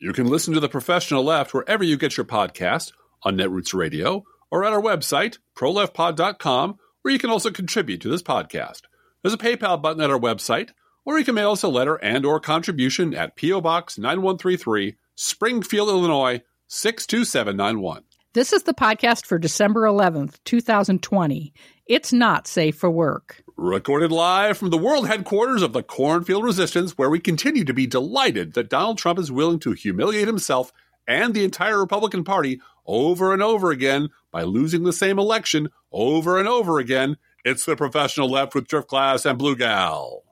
You can listen to The Professional Left wherever you get your podcast, on Netroots Radio, or at our website, proleftpod.com, where you can also contribute to this podcast. There's a PayPal button at our website, or you can mail us a letter and or contribution at P.O. Box 9133, Springfield, Illinois 62791. This is the podcast for December 11th, 2020. It's not safe for work. Recorded live from the world headquarters of the Cornfield Resistance, where we continue to be delighted that Donald Trump is willing to humiliate himself and the entire Republican Party over and over again by losing the same election over and over again. It's the professional left with Driftglass and Blue Gal.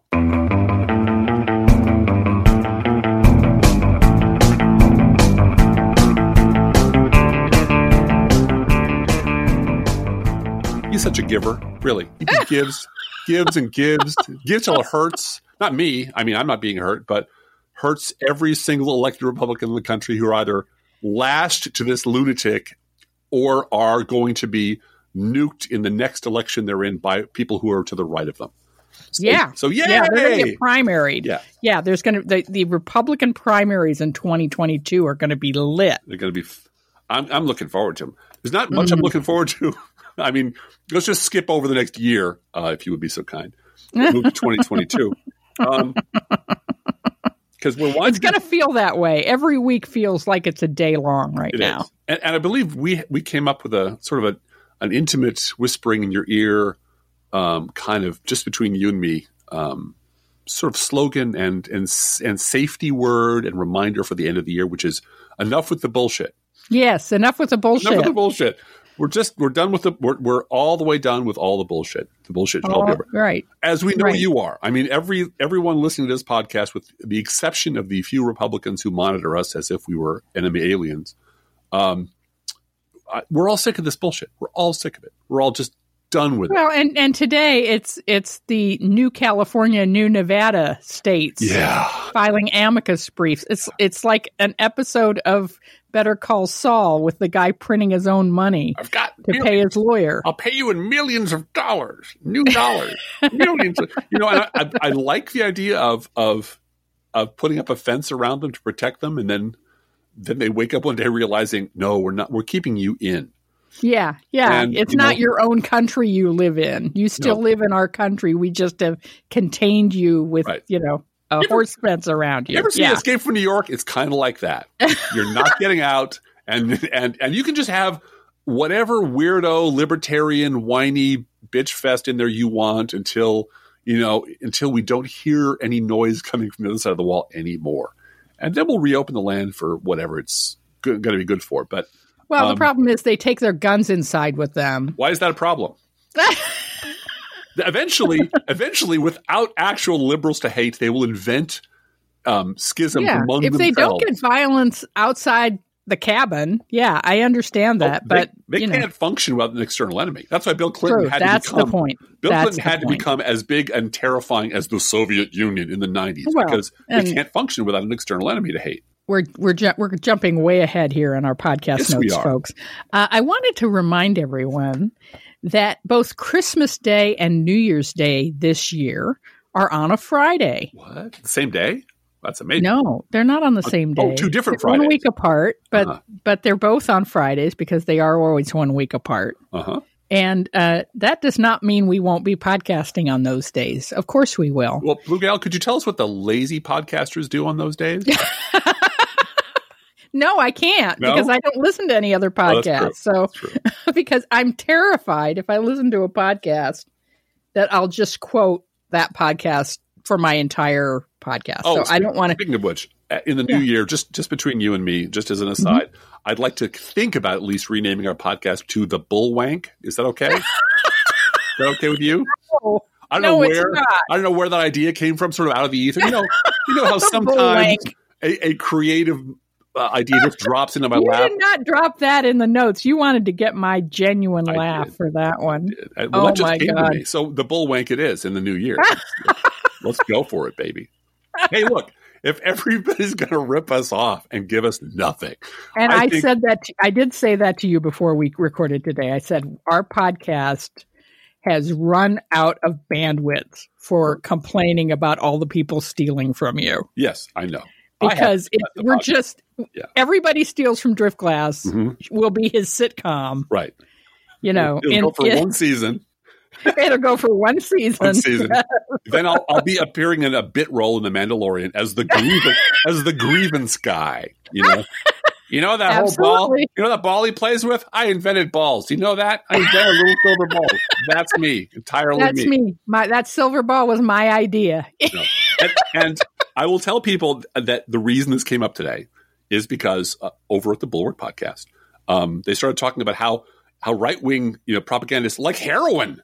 He's such a giver, really. He gives, gives, and gives, gives till it hurts. Not me. I mean, I'm not being hurt, but hurts every single elected Republican in the country who are either lashed to this lunatic or are going to be nuked in the next election they're in by people who are to the right of them. So, yeah. So yay! Yeah, they're going to get primaried. Yeah. Yeah, there's going to the, the Republican primaries in 2022 are going to be lit. They're going to be. I'm I'm looking forward to them. There's not much Mm-hmm. I'm looking forward to. I mean, let's just skip over the next year, uh, if you would be so kind. Move to 2022. Um, because we're It's going to feel that way. Every week feels like it's a day long right It now. And, and I believe we we came up with a sort of a an intimate whispering in your ear, um, kind of just between you and me, um, sort of slogan and and and safety word and reminder for the end of the year, which is enough with the bullshit. Yes, enough with the bullshit. Enough with the bullshit. We're just we're done with the we're, we're all the way done with all the bullshit. The bullshit should all be Oh, over. right. As we know Right. you are. I mean, every everyone listening to this podcast, with the exception of the few Republicans who monitor us as if we were enemy aliens, um, I, we're all sick of this bullshit. We're all sick of it. We're all just done with it. Well, and and today it's it's the new California, new Nevada states Yeah, filing amicus briefs. It's it's like an episode of Better Call Saul with the guy printing his own money I've got. to pay his lawyer. I'll pay you in millions of dollars, new dollars, millions. Of, you know, I, I, I like the idea of of of putting up a fence around them to protect them, and then then they wake up one day realizing, no, we're not. We're keeping you in. Yeah, yeah. And, it's you not know- your own country you live in. You still No. live in our country. We just have contained you with, Right. you know, a ever- horse fence around you. You ever seen yeah. Escape from New York? It's kind of like that. You're not getting out, and and and you can just have whatever weirdo, libertarian, whiny bitch fest in there you want until you know until we don't hear any noise coming from the other side of the wall anymore, and then we'll reopen the land for whatever it's going to be good for. But Well, um, the problem is they take their guns inside with them. why is that a problem? eventually, eventually, without actual liberals to hate, they will invent um, schisms yeah. among If they don't get violence outside the cabin, yeah, I understand that. Oh, but they, they can't function without an external enemy. That's why Bill Clinton true. had That's to become. the point. Bill That's Clinton had to become as big and terrifying as the Soviet Union in the '90s Well, because they can't function without an external enemy to hate. We're we're ju- we're jumping way ahead here in our podcast Yes, notes, folks. Uh, I wanted to remind everyone that both Christmas Day and New Year's Day this year are on a Friday. What? The same day? That's amazing. No, they're not on the same oh, day. two different They're One week apart, but Uh-huh. but they're both on Fridays because they are always one week apart. Uh huh. And uh, that does not mean we won't be podcasting on those days. Of course, we will. Well, Blue Gal, could you tell us what the lazy podcasters do on those days? No, I can't No? because I don't listen to any other Oh, podcasts. so because I'm terrified if I listen to a podcast that I'll just quote that podcast for my entire podcast. Oh, so I don't want to. Speaking of which, in the new Yeah. Mm-hmm. year, just just between you and me, just as an aside, I'd like to think about at least renaming our podcast to the Bull Wank. Is that okay? Is that okay with you? I don't No, know where. I don't know where that idea came from, sort of out of the ether. You know, you know how sometimes a, a creative uh, idea just drops into my You lap. did not drop that in the notes. You wanted to get my genuine I laugh did. for that one. Uh, Oh that my God. to. So the bullwank it is in the new year. Let's go for it, baby. Hey, look, if everybody's going to rip us off and give us nothing, And I I, think- said that I did say that to you before we recorded today. I said our podcast has run out of bandwidth for complaining about all the people stealing from you. yes, I know. Because it, we're just Yeah. everybody steals from Driftglass Mhm. will be his sitcom. Right. You know, it'll in- go for in- one season. it'll go for one season. One season. then I'll, I'll be appearing in a bit role in The Mandalorian as the grievance, as the grievance guy. You know, you know that whole ball. You know that ball he plays with. I invented balls. You know that I invented little silver balls. That's me entirely. That's me. My that silver ball was my idea. and, and I will tell people that the reason this came up today is because uh, over at the Bulwark podcast, um, they started talking about how how right wing you know propagandists like heroin,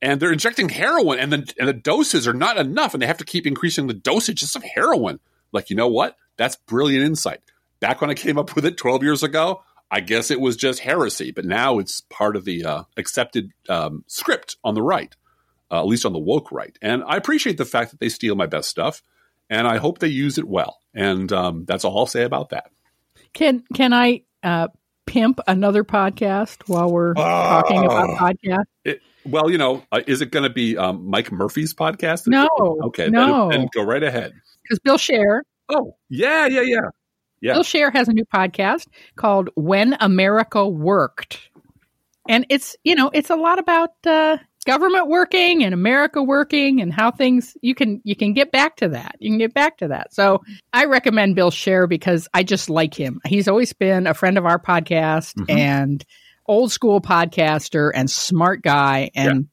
and they're injecting heroin, and the and the doses are not enough, and they have to keep increasing the dosages of heroin. Like you know what? That's brilliant insight. Back when I came up with it twelve years ago. I guess it was just heresy, but now it's part of the uh, accepted um, script on the right uh, at least on the woke right. And I appreciate the fact that they steal my best stuff, and I hope they use it well. And um, that's all I'll say about that. Can can I uh, pimp another podcast while we're talking about podcast? It, well, you know, uh, is it going to be um, Mike Murphy's podcast? No, Okay, no. then, then go right ahead. Because Bill Scher. Oh, yeah, yeah, yeah. Yeah. Bill Scher has a new podcast called "When America Worked," and it's you know it's a lot about uh, government working and America working and how things you can you can get back to that. You can get back to that. So I recommend Bill Scher because I just like him. He's always been a friend of our podcast Mhm. and old school podcaster and smart guy and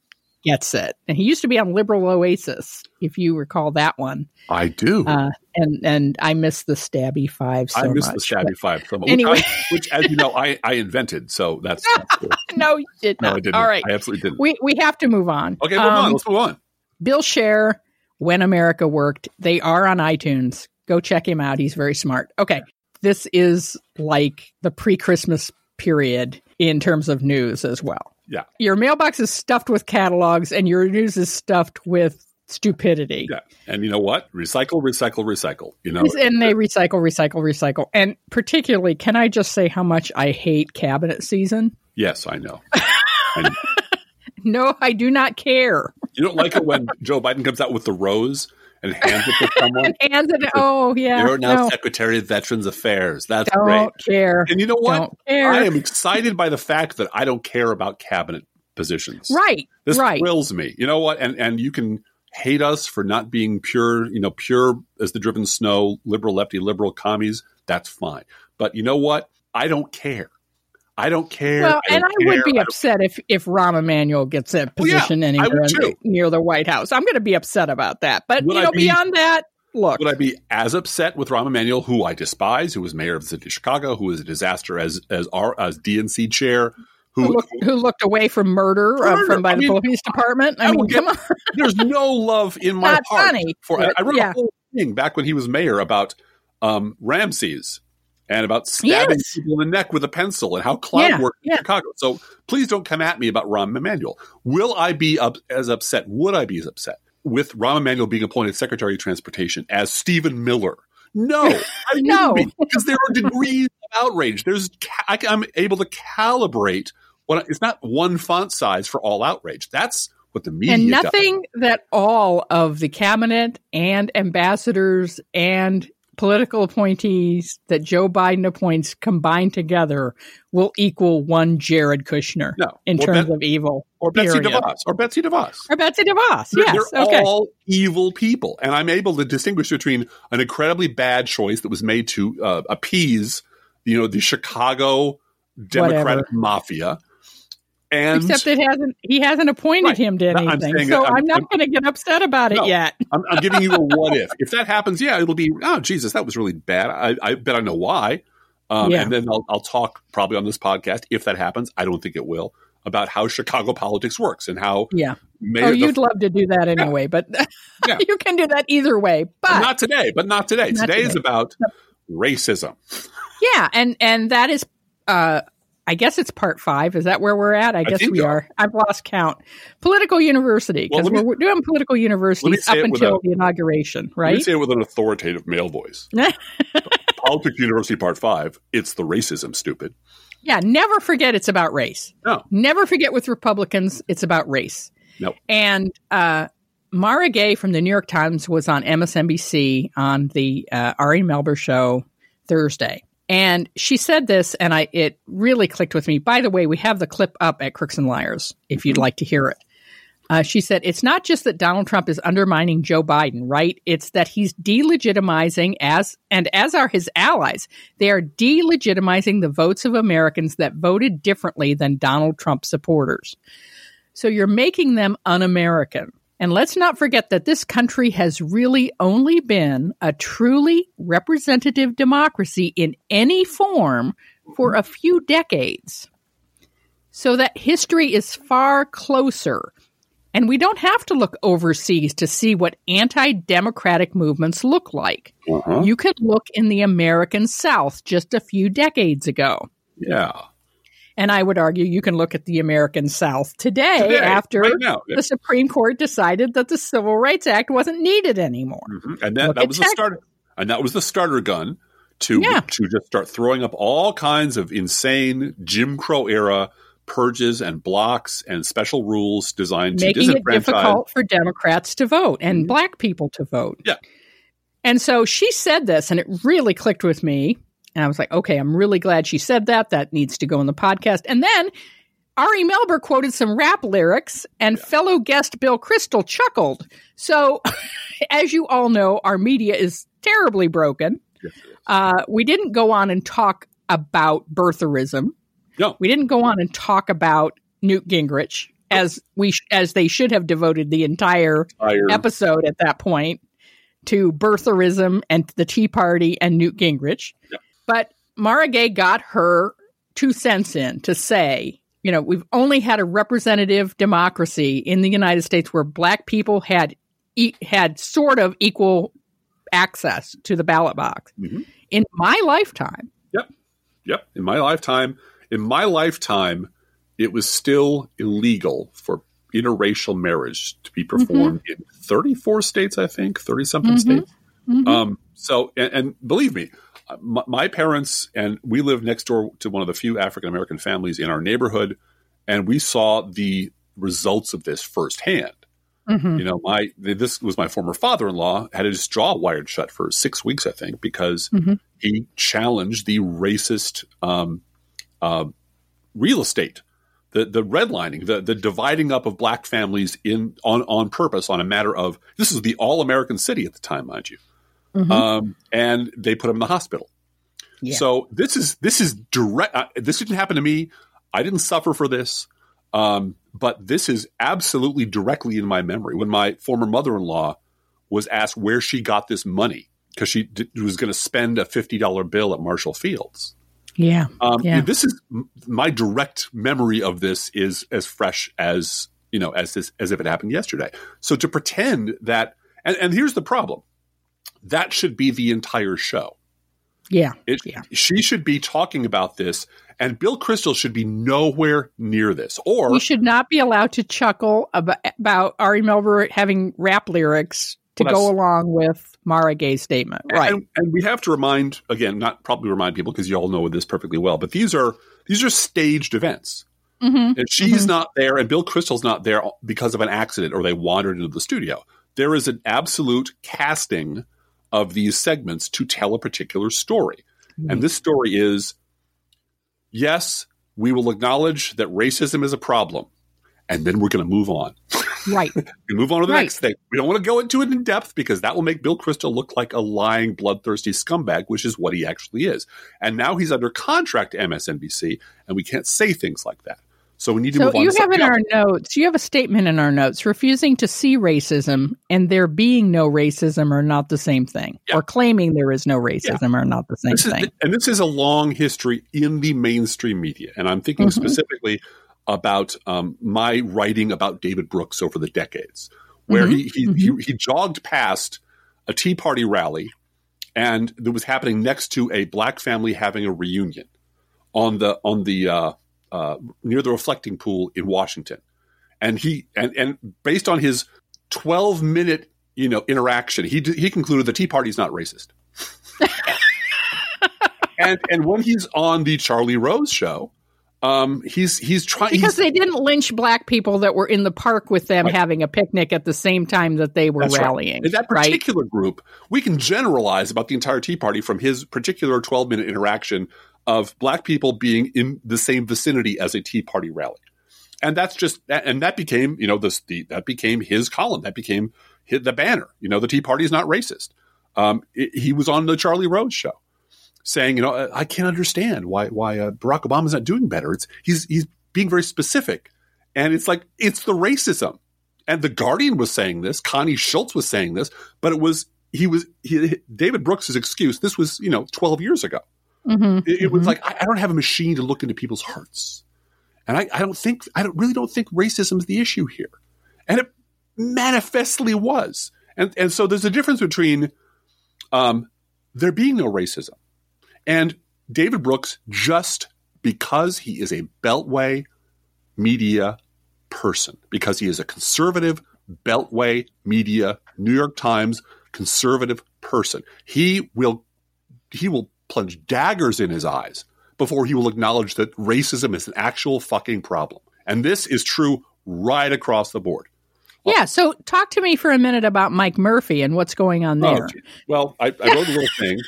gets it. And he used to be on Liberal Oasis, if you recall that one. I do. Uh, and and I miss the Stabby Five so I miss much. the Shabby Five so much, Anyway. which, I, which, as you know, I, I invented. So that's, that's cool. no, you did not. no. I didn't. All right. I absolutely didn't. we we have to move on. Okay, move Um, on. Let's move on. Bill Scher, When America Worked. They are on iTunes. Go check him out. He's very smart. Okay. This is like the pre Christmas period in terms of news as well. Yeah. Your mailbox is stuffed with catalogs and your news is stuffed with stupidity. Yeah, and you know what? Recycle, recycle, recycle. You know, And they recycle, recycle, recycle. And particularly, can I just say how much I hate cabinet season? yes, I know. I know. No, I do not care. You don't like it when Joe Biden comes out with the rose and hands it to someone. Hands it. Oh, yeah. You're now no, Secretary of Veterans Affairs. That's don't great. care. And you know what? Don't care. I am excited by the fact that I don't care about cabinet positions. Right. This right. thrills me. You know what? And and you can hate us for not being pure, you know, pure as the driven snow, liberal lefty, liberal commies. That's fine. But you know what? I don't care. I don't care. Well, and don't I would be I upset if if Rahm Emanuel gets that Well, yeah, position anywhere in- near the White House. I'm going to be upset about that. But Would you know, be- beyond that, look, Would I be as upset with Rahm Emanuel, who I despise, who was mayor of the city of Chicago, who was a disaster as as our as DNC chair, who who looked, who looked away from murder, uh, from by I the mean, police department? I, I mean, will get- come on. there's no love in my Not heart funny, for. I, but I wrote yeah. a whole thing back when he was mayor about um, Ramses and about stabbing Yes. people in the neck with a pencil and how cloud Yeah, worked in yeah. Chicago. So please don't come at me about Rahm Emanuel. Will I be up, as upset? Would I be as upset with Rahm Emanuel being appointed Secretary of Transportation as Stephen Miller? No, I No. be, because there are degrees of outrage. There's I, am able to calibrate what it's not one font size for all outrage. That's what the media and does. nothing that all of the cabinet and ambassadors and political appointees that Joe Biden appoints combined together will equal one Jared Kushner No, in or terms Bet- of evil. or Betsy. DeVos, or Betsy DeVos. Or Betsy DeVos. They're, Yes. they're okay. all evil people, and I'm able to distinguish between an incredibly bad choice that was made to uh, appease, you know, the Chicago Democratic mafia, and Except it hasn't. He hasn't appointed Right. him to No, I'm anything, saying so I'm, I'm- not I'm- going to get upset about it yet. I'm, I'm giving you a what if. If that happens, yeah, it'll be oh Jesus, that was really bad. I, I bet I know why, um, Yeah. and then I'll, I'll talk probably on this podcast if that happens. I don't think it will about how Chicago politics works and how Yeah. mayor Oh, you'd love to do that anyway, but Yeah. you can do that either way. But not today, but not today. Not today is today. about racism. yeah, and and that is, uh, I guess it's part five. Is that where we're at? I, guess think we so. are. I've lost count. Political university because me- we're, doing political universities say up until a- the inauguration, right? Let me say it with an authoritative male voice. Politics University Part Five. It's the racism, stupid. Yeah, never forget it's about race. No. Never forget with Republicans, it's about race. Nope. And uh, Mara Gay from the New York Times was on MSNBC on the uh, Ari Melber show Thursday. And she said this, and I it really clicked with me. By the way, we have the clip up at Crooks and Liars if you'd like to hear it. Uh, she said, It's not just that Donald Trump is undermining Joe Biden, right? It's that he's delegitimizing, as and as are his allies, they are delegitimizing the votes of Americans that voted differently than Donald Trump supporters. So you're making them un American. And let's not forget that this country has really only been a truly representative democracy in any form for a few decades. So that history is far closer and we don't have to look overseas to see what anti democratic movements look like. Uh-huh. You can look in the American South just a few decades ago. Yeah. And I would argue you can look at the American South today, today after right the Supreme Court decided that the Civil Rights Act wasn't needed anymore. Mm-hmm. And that, that was the starter. And that was the starter gun to yeah. to just start throwing up all kinds of insane Jim Crow era purges and blocks and special rules designed to making to it difficult for Democrats to vote and mm-hmm. black people to vote. Yeah. And so she said this, and it really clicked with me. And I was like, okay, I'm really glad she said that. That needs to go in the podcast. And then Ari Melber quoted some rap lyrics, and yeah. fellow guest Bill Kristol chuckled. So, as you all know, our media is terribly broken. Yes, uh, we didn't go on and talk about birtherism. No, we didn't go on and talk about Newt Gingrich as we sh- as they should have devoted the entire Entire. episode at that point to birtherism and the Tea Party and Newt Gingrich. But Mara Gay got her two cents in to say, you know, we've only had a representative democracy in the United States where black people had e- had sort of equal access to the ballot box. Mm-hmm. In my lifetime, Yep. Yep. In my lifetime, in my lifetime, it was still illegal for interracial marriage to be performed mm-hmm. in 34 states, I think, 30 something mm-hmm. states. Mm-hmm. Um, so, and, and, believe me, my, my, parents and we lived next door to one of the few African American families in our neighborhood, and we saw the results of this firsthand. Mm-hmm. You know, my this was my former father-in-law had his jaw wired shut for six weeks, I think, because mm-hmm. he challenged the racist um, uh, real estate, the the redlining, the the dividing up of black families in on on purpose on a matter of this is the all American city at the time, mind you, mm-hmm. um, and they put him in the hospital. Yeah. So this is this is direct. Uh, this didn't happen to me. I didn't suffer for this. Um, but this is absolutely directly in my memory. When my former mother in law was asked where she got this money because she d- was going to spend a $50 bill at Marshall Fields. Yeah. Um, yeah. This is my direct memory of this is as fresh as you know as this, as if it happened yesterday. So to pretend that, and, and here's the problem, that should be the entire show. Yeah. It, yeah. She should be talking about this, and Bill Kristol should be nowhere near this. Or he should not be allowed to chuckle about, about Ari Melber having rap lyrics to well, go along with Mara Gay's statement. Right. And, and, we have to remind again, not probably remind people because you all know this perfectly well, but these are these are staged events. Mm-hmm. And she's mm-hmm. not there, and Bill Kristol's not there because of an accident or they wandered into the studio. There is an absolute casting of these segments to tell a particular story. Mm-hmm. And this story is yes, we will acknowledge that racism is a problem, and then we're going to move on. Right. we move on to the right. next thing. We don't want to go into it in depth because that will make Bill Kristol look like a lying, bloodthirsty scumbag, which is what he actually is. And now he's under contract to MSNBC, and we can't say things like that. So we need to so move on. You have in our notes, you have a statement in our notes refusing to see racism and there being no racism are not the same thing, yeah. or claiming there is no racism yeah. are not the same this thing. Is, and this is a long history in the mainstream media. And I'm thinking mm-hmm. specifically about um, my writing about David Brooks over the decades, where mm-hmm. he, he, mm-hmm. he, he jogged past a Tea Party rally, and that was happening next to a black family having a reunion on the on the uh, uh, near the reflecting pool in Washington, and he and and based on his twelve minute you know interaction, he he concluded the Tea Party is not racist. and and when he's on the Charlie Rose show, Um, he's he's trying because he's, they didn't lynch black people that were in the park with them Right. having a picnic at the same time that they were That's right. rallying. In that right? particular group, we can generalize about the entire Tea Party from his particular 12 minute interaction of black people being in the same vicinity as a Tea Party rally. And that's just, and that became, you know, this, the, that became his column. That became the banner. You know, the Tea Party is not racist. Um, it- he was on the Charlie Rose show saying, you know, I can't understand why, why uh, Barack Obama's not doing better. It's, he's, he's being very specific. And it's like, it's the racism and the Guardian was saying this. Connie Schultz was saying this, but it was he was he, David Brooks' excuse. This was you know twelve years ago. Mhm, It, it was mhm. like I, I don't have a machine to look into people's hearts, and I, I don't think I don't really don't think racism is the issue here, and it manifestly was. And and so there's a difference between um, there being no racism and David Brooks just because he is a Beltway media person because he is a conservative beltway media new york times conservative person he will he will plunge daggers in his eyes before he will acknowledge that racism is an actual fucking problem and this is true right across the board yeah. So talk to me for a minute about Mike Murphy and what's going on there. Oh, well I, I wrote a little thing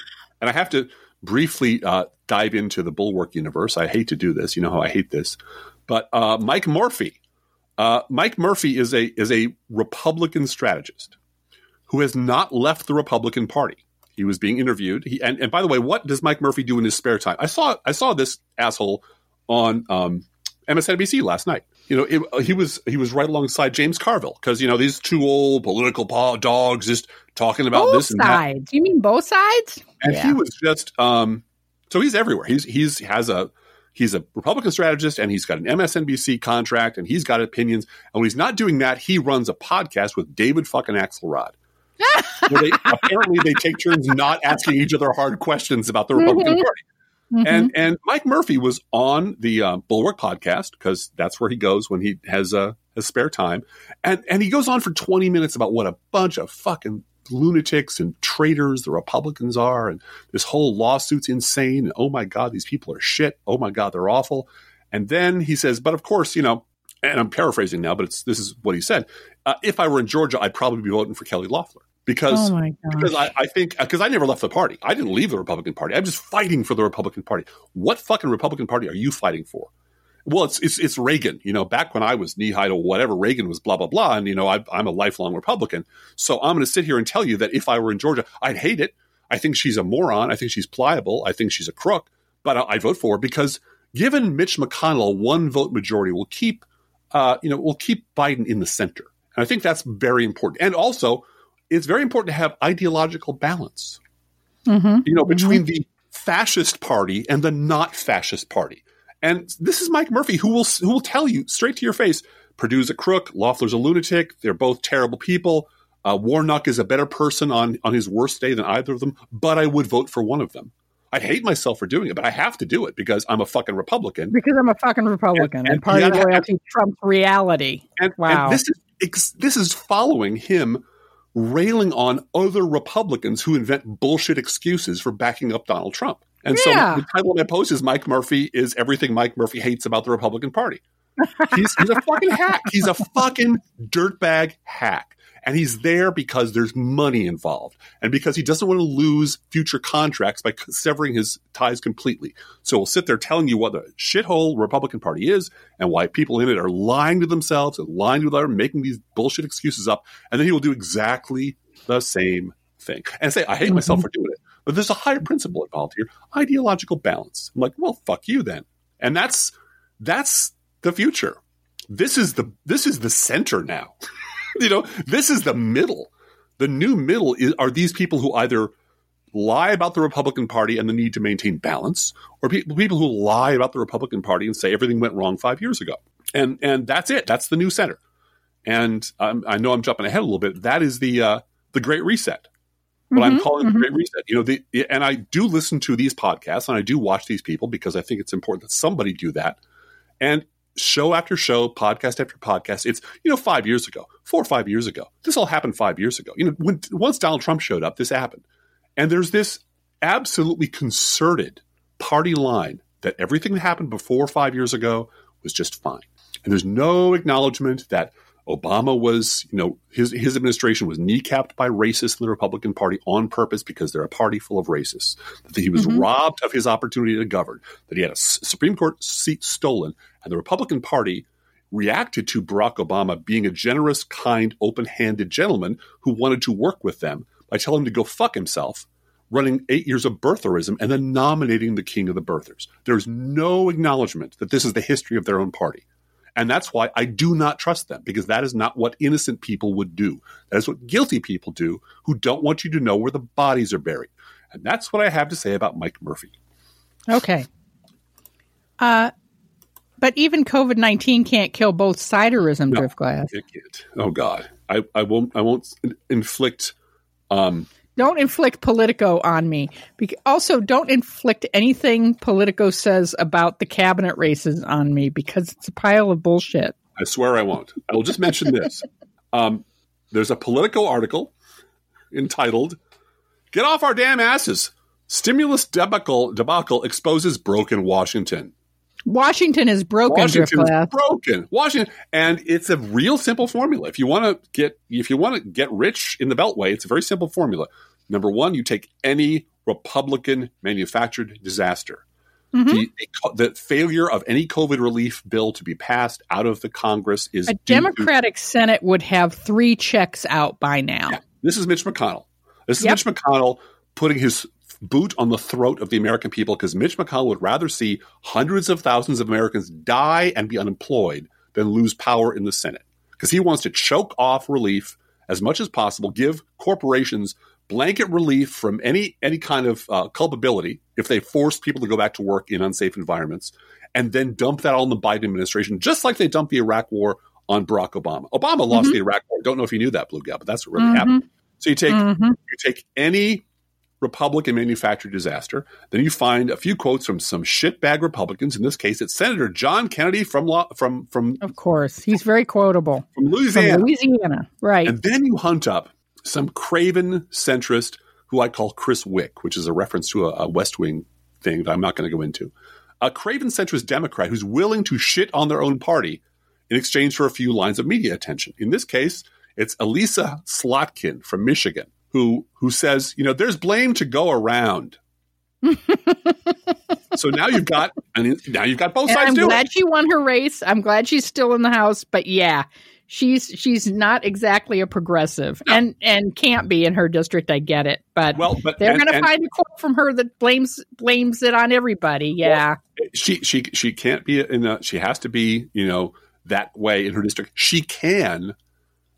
and i have to briefly uh, dive into the bulwark universe i hate to do this you know how i hate this but uh, mike murphy Uh, Mike Murphy is a is a Republican strategist who has not left the Republican Party. He was being interviewed. He, and, and by the way, what does Mike Murphy do in his spare time? I saw I saw this asshole on um, MSNBC last night. You know, it, he was he was right alongside James Carville because you know these two old political dogs just talking about both this and that. sides. You mean both sides? And Yeah. he was just um so he's everywhere. He's he's has a he's a Republican strategist and he's got an MSNBC contract and he's got opinions. And when he's not doing that, he runs a podcast with David fucking Axelrod. where they, apparently they take turns not asking each other hard questions about the Republican Mhm. Party. Mhm. And and Mike Murphy was on the uh, Bulwark podcast because that's where he goes when he has uh, has spare time, and and he goes on for twenty minutes about what a bunch of fucking lunatics and traitors the Republicans are, and this whole lawsuit's insane. And oh my god, these people are shit. Oh my god, they're awful. And then he says, but of course, you know, and I'm paraphrasing now, but it's this is what he said. Uh, if I were in Georgia, I'd probably be voting for Kelly Loeffler because oh because I, I think because I never left the party. I didn't leave the Republican Party. I'm just fighting for the Republican Party. What fucking Republican Party are you fighting for? Well, it's it's, it's Reagan. You know, back when I was knee high to whatever Reagan was, blah blah blah. And you know, I, I'm a lifelong Republican. So I'm going to sit here and tell you that if I were in Georgia, I'd hate it. I think she's a moron. I think she's pliable. I think she's a crook. But I, I'd vote for her because given Mitch McConnell a one vote majority will keep uh, you know will keep Biden in the center. And I think that's very important. And also, it's very important to have ideological balance Mhm. you know, between the fascist party and the not fascist party. And this is Mike Murphy, who will who will tell you straight to your face: Perdue's a crook, Loeffler's a lunatic. They're both terrible people. Uh, Warnock is a better person on on his worst day than either of them. But I would vote for one of them. I'd hate myself for doing it, but I have to do it because I'm a fucking Republican. Because I'm a fucking Republican And- and, and party loyalty trumps reality. And, Wow. and this is this is following him railing on other Republicans who invent bullshit excuses for backing up Donald Trump. And Yeah. so the title of my post is Mike Murphy is everything Mike Murphy hates about the Republican Party. He's, he's a fucking hack. He's a fucking dirtbag hack. And he's there because there's money involved and because he doesn't want to lose future contracts by severing his ties completely. So he'll sit there telling you what the shithole Republican Party is and why people in it are lying to themselves and lying to others, making these bullshit excuses up. And then he will do exactly the same thing and say, I hate mm-hmm. myself for doing it. But there's a higher principle involved here ideological balance. I'm like, well, fuck you then. And that's that's the future. This is the this is the center now. you know, this is the middle. The new middle is, are these people who either lie about the Republican Party and the need to maintain balance, or pe- people who lie about the Republican Party and say everything went wrong five years ago. And and that's it. That's the new center. And um, I know I'm jumping ahead a little bit. That is the uh, the Great Reset. What I'm Mhm, calling the mhm. Great Reset. You know, the and I do listen to these podcasts and I do watch these people because I think it's important that somebody do that. And show after show, podcast after podcast. It's you know five years ago, four or five years ago. This all happened five years ago. You know, when once Donald Trump showed up, this happened, and there's this absolutely concerted party line that everything that happened before five years ago was just fine. And there's no acknowledgement that Obama was, you know, his his administration was kneecapped by racists in the Republican Party on purpose because they're a party full of racists. That he was mm-hmm. robbed of his opportunity to govern. That he had a Supreme Court seat stolen, and the Republican Party reacted to Barack Obama being a generous, kind, open-handed gentleman who wanted to work with them by telling him to go fuck himself, running eight years of birtherism, and then nominating the king of the birthers. There's no acknowledgement that this is the history of their own party. And that's why I do not trust them because that is not what innocent people would do. That is what guilty people do who don't want you to know where the bodies are buried. And that's what I have to say about Mike Murphy. Okay. Uh, but even COVID nineteen can't kill both siderism, no, Driftglass. It can't. Oh God, I, I won't. I won't inflict um, don't inflict Politico on me. Be- also, don't inflict anything Politico says about the cabinet races on me because it's a pile of bullshit. I swear I won't. I will just mention this. Um, there's a Politico article entitled "Get Off Our Damn Asses." Stimulus debacle, debacle exposes broken Washington. Washington is broken. Washington is broken. Washington, and it's a real simple formula. If you want to get, if you want to get rich in the Beltway, it's a very simple formula. Number one, you take any Republican manufactured disaster. Mm-hmm. The, the, failure of any COVID relief bill to be passed out of the Congress is a Democratic to, Senate would have three checks out by now. Yeah, this is Mitch McConnell. This is yep. Mitch McConnell putting his boot on the throat of the American people because Mitch McConnell would rather see hundreds of thousands of Americans die and be unemployed than lose power in the Senate because he wants to choke off relief as much as possible, give corporations blanket relief from any any kind of uh, culpability if they force people to go back to work in unsafe environments, and then dump that on the Biden administration, just like they dumped the Iraq War on Barack Obama. Obama lost mm-hmm. the Iraq War. Don't know if you knew that, Blue Gal, but that's what really mm-hmm. happened. So you take mm-hmm. you take any Republican manufactured disaster. Then you find a few quotes from some shitbag Republicans. In this case, it's Senator John Kennedy from from from. Of course, he's very quotable from Louisiana. From Louisiana, right? And then you hunt up some craven centrist who I call Chris Wick, which is a reference to a, a West Wing thing that I'm not going to go into. A craven centrist Democrat who's willing to shit on their own party in exchange for a few lines of media attention. In this case, it's Elissa Slotkin from Michigan who who says, you know, there's blame to go around. so now you've got, and now you've got both and sides. I'm glad it. she won her race. I'm glad she's still in the house. But yeah, she's she's not exactly a progressive, no. and and can't be in her district. I get it, but well, but they're going to find a quote from her that blames blames it on everybody. Yeah, well, she she she can't be in. A, she has to be, you know, that way in her district. She can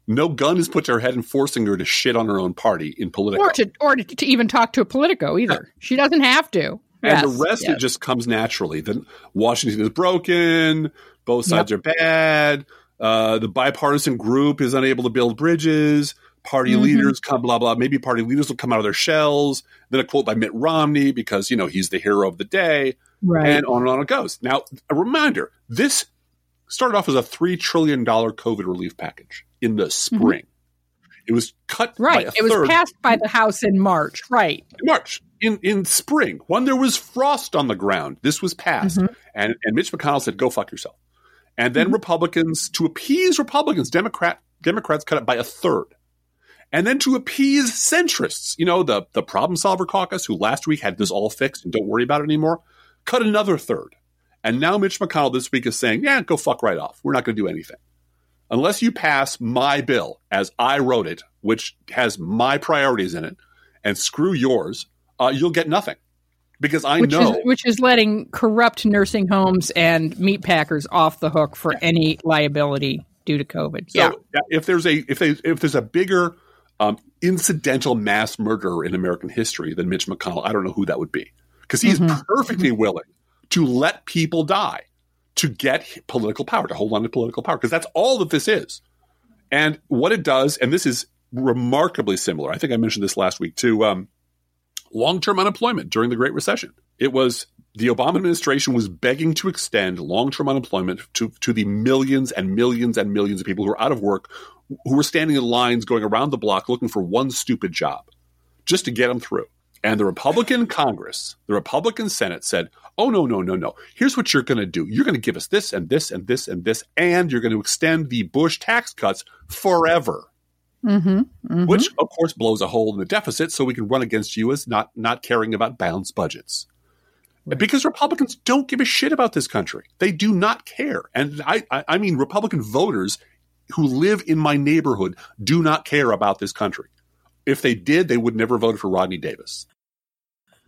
no gun is put to her head and forcing her to shit on her own party in Politico. Or to, or to, to even talk to a Politico either. She doesn't have to. And yes, the rest, yes. it just comes naturally. Then Washington is broken. Both sides yep. are bad. Uh, the bipartisan group is unable to build bridges. Party mm-hmm. leaders come, blah, blah. Maybe party leaders will come out of their shells. Then a quote by Mitt Romney because, you know, he's the hero of the day. Right. And on and on it goes. Now, a reminder this started off as a $3 trillion COVID relief package in the mm-hmm. spring. Mm-hmm. It was cut right. it was passed by the House in March. Right. In March. In in spring, when there was frost on the ground, this was passed. Mm-hmm. And and Mitch McConnell said, Go fuck yourself. And then mm-hmm. Republicans, to appease Republicans, Democrat Democrats cut it by a third. And then to appease centrists, you know, the, the problem solver caucus, who last week had this all fixed and don't worry about it anymore, cut another third. And now Mitch McConnell this week is saying, yeah, go fuck right off. We're not going to do anything unless you pass my bill as I wrote it, which has my priorities in it, and screw yours, uh, you'll get nothing. Because I which know, is, which is letting corrupt nursing homes and meat packers off the hook for any liability due to COVID. So yeah. if there's a if they if there's a bigger um, incidental mass murderer in American history than Mitch McConnell, I don't know who that would be because he's mm-hmm. perfectly willing to let people die to get political power, to hold on to political power, because that's all that this is. And what it does, and this is remarkably similar, I think I mentioned this last week to um, long term unemployment during the Great Recession. It was the Obama administration was begging to extend long term unemployment to, to the millions and millions and millions of people who are out of work, who were standing in lines going around the block looking for one stupid job just to get them through. And the Republican Congress, the Republican Senate said, oh, no, no, no, no. Here's what you're going to do. You're going to give us this and this and this and this, and you're going to extend the Bush tax cuts forever. Mm-hmm, mm-hmm. Which, of course, blows a hole in the deficit so we can run against you as not, not caring about balanced budgets. Right. Because Republicans don't give a shit about this country. They do not care. And I, I, I mean, Republican voters who live in my neighborhood do not care about this country. If they did, they would never vote for Rodney Davis.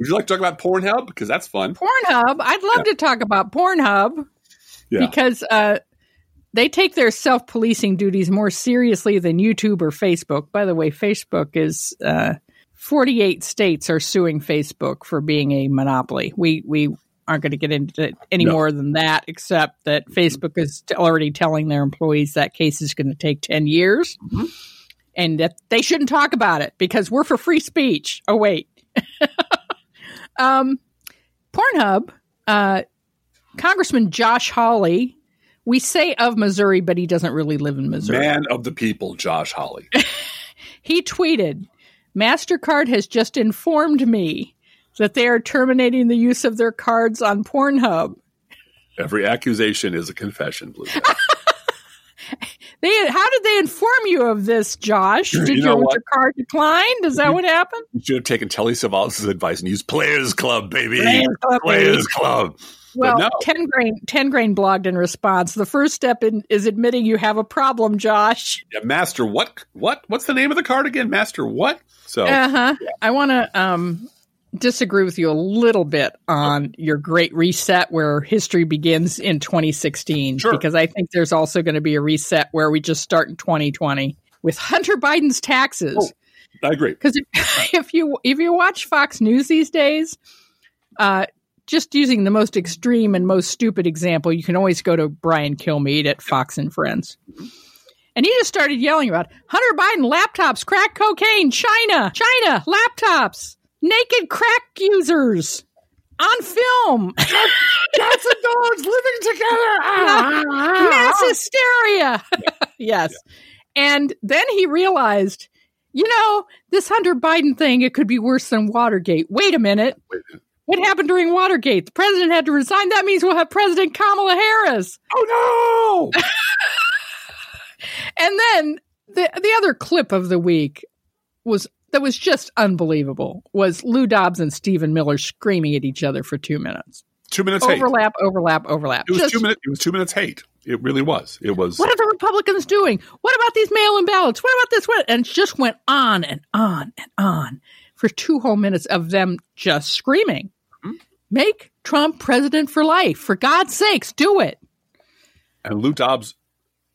Would you like to talk about Pornhub? Because that's fun. Pornhub. I'd love yeah. to talk about Pornhub yeah. because uh, they take their self policing duties more seriously than YouTube or Facebook. By the way, Facebook is uh, 48 states are suing Facebook for being a monopoly. We we aren't going to get into it any no. more than that, except that Facebook is already telling their employees that case is going to take 10 years. Mm-hmm and that they shouldn't talk about it because we're for free speech. Oh wait, um, Pornhub, uh, Congressman Josh Hawley. We say of Missouri, but he doesn't really live in Missouri. Man of the people, Josh Hawley. he tweeted, "Mastercard has just informed me that they are terminating the use of their cards on Pornhub." Every accusation is a confession, Blue. They how did they inform you of this, Josh? Did you know your card declined? Is that you, what happened? You should have taken Telly Savalas' advice and used Players Club, baby. Players Club. Players Club. Well, no. Tengrain ten grain blogged in response. The first step in, is admitting you have a problem, Josh. Yeah, Master, what what what's the name of the card again? Master, what? So, uh huh. Yeah. I want to um disagree with you a little bit on your great reset where history begins in 2016 sure. because I think there's also going to be a reset where we just start in 2020 with Hunter Biden's taxes. Oh, I agree. Because if, if, you if you watch Fox News these days, uh, just using the most extreme and most stupid example, you can always go to Brian Kilmeade at Fox and Friends. And he just started yelling about Hunter Biden laptops, crack cocaine, China, China, laptops naked crack users on film. Cats and dogs living together. Ah, ah, ah, Mass hysteria. yes. Yeah. And then he realized, you know, this Hunter Biden thing, it could be worse than Watergate. Wait a minute. Wait a minute. What happened during Watergate? The president had to resign. That means we'll have President Kamala Harris. Oh no! and then the the other clip of the week was that was just unbelievable was Lou Dobbs and Stephen Miller screaming at each other for two minutes. Two minutes overlap, hate. overlap, overlap. It was just, two minutes. It was two minutes hate. It really was. It was. What are the Republicans doing? What about these mail-in ballots? What about this? What? And it just went on and on and on for two whole minutes of them just screaming, mm-hmm. "Make Trump president for life! For God's sakes, do it!" And Lou Dobbs,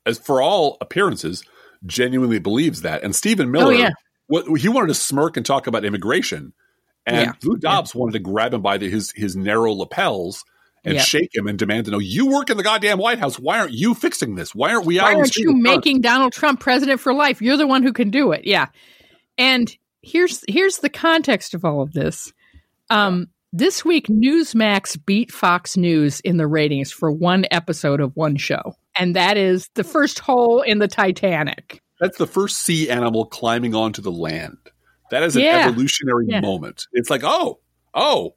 as for all appearances, genuinely believes that. And Stephen Miller, oh, yeah what he wanted to smirk and talk about immigration, and yeah. Lou Dobbs yeah. wanted to grab him by the, his his narrow lapels and yeah. shake him and demand to know you work in the goddamn White House. Why aren't you fixing this? Why aren't we? Why aren't you making Donald Trump president for life? You're the one who can do it. Yeah, and here's here's the context of all of this. Um, this week, Newsmax beat Fox News in the ratings for one episode of one show, and that is the first hole in the Titanic. That's the first sea animal climbing onto the land. That is an yeah. evolutionary yeah. moment. It's like, oh, oh,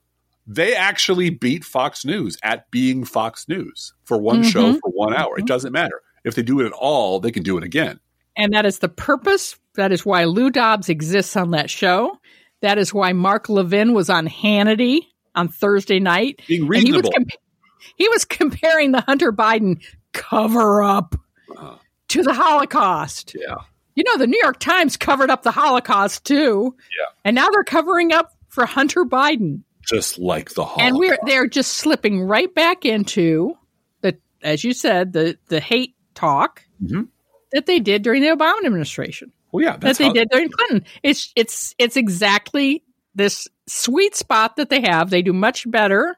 they actually beat Fox News at being Fox News for one mm-hmm. show for one hour. Mm-hmm. It doesn't matter. If they do it at all, they can do it again. And that is the purpose. That is why Lou Dobbs exists on that show. That is why Mark Levin was on Hannity on Thursday night. Being reasonable. He was, compa- he was, comparing the Hunter Biden cover up. Uh-huh to the Holocaust. Yeah. You know, the New York Times covered up the Holocaust too. Yeah. And now they're covering up for Hunter Biden. Just like the Holocaust. And we're they're just slipping right back into the as you said, the the hate talk mm-hmm. that they did during the Obama administration. Well, yeah, that they did during Clinton. It's it's it's exactly this sweet spot that they have. They do much better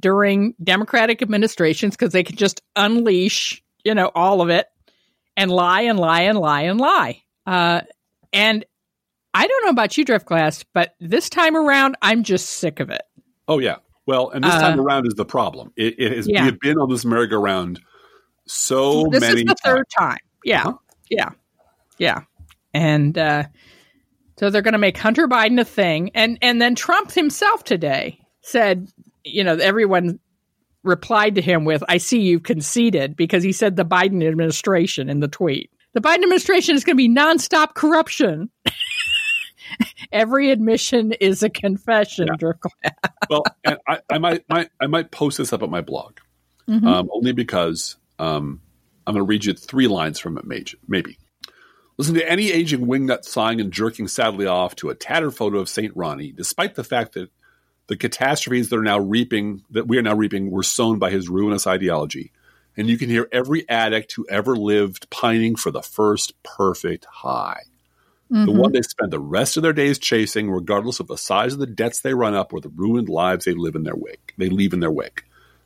during Democratic administrations because they can just unleash, you know, all of it and lie and lie and lie and lie. Uh, and I don't know about you, Drift Driftglass, but this time around, I'm just sick of it. Oh yeah. Well, and this uh, time around is the problem. It, it is. Yeah. We have been on this merry-go-round so this many. This is the times. third time. Yeah. Uh-huh. Yeah. Yeah. And uh, So they're going to make Hunter Biden a thing, and and then Trump himself today said, you know, everyone replied to him with, "I see you've conceded," because he said the Biden administration in the tweet. The Biden administration is going to be nonstop corruption. Every admission is a confession, yeah. well, I, I, might, might, I might post this up at my blog, mm-hmm. um, only because um, I'm going to read you three lines from it, maybe. Listen to any aging wingnut sighing and jerking sadly off to a tattered photo of Saint Ronnie, despite the fact that the catastrophes that are now reaping, that we are now reaping, were sown by his ruinous ideology. And you can hear every addict who ever lived pining for the first perfect high mm-hmm. the one they spend the rest of their days chasing, regardless of the size of the debts they run up or the ruined lives they live in their wake. They leave in their wake.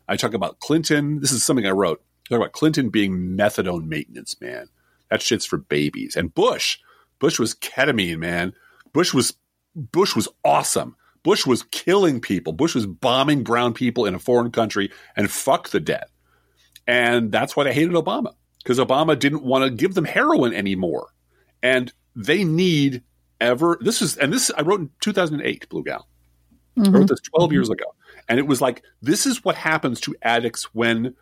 I talk about Clinton. This is something I wrote. I talk about Clinton being methadone maintenance, man. That shit's for babies. And Bush, Bush was ketamine, man. Bush was Bush was awesome. Bush was killing people. Bush was bombing brown people in a foreign country and fuck the dead. And that's why they hated Obama because Obama didn't want to give them heroin anymore. And they need ever this is and this I wrote in 2008 Blue Gal. Mm-hmm. I wrote this 12 mm-hmm. years ago. And it was like this is what happens to addicts when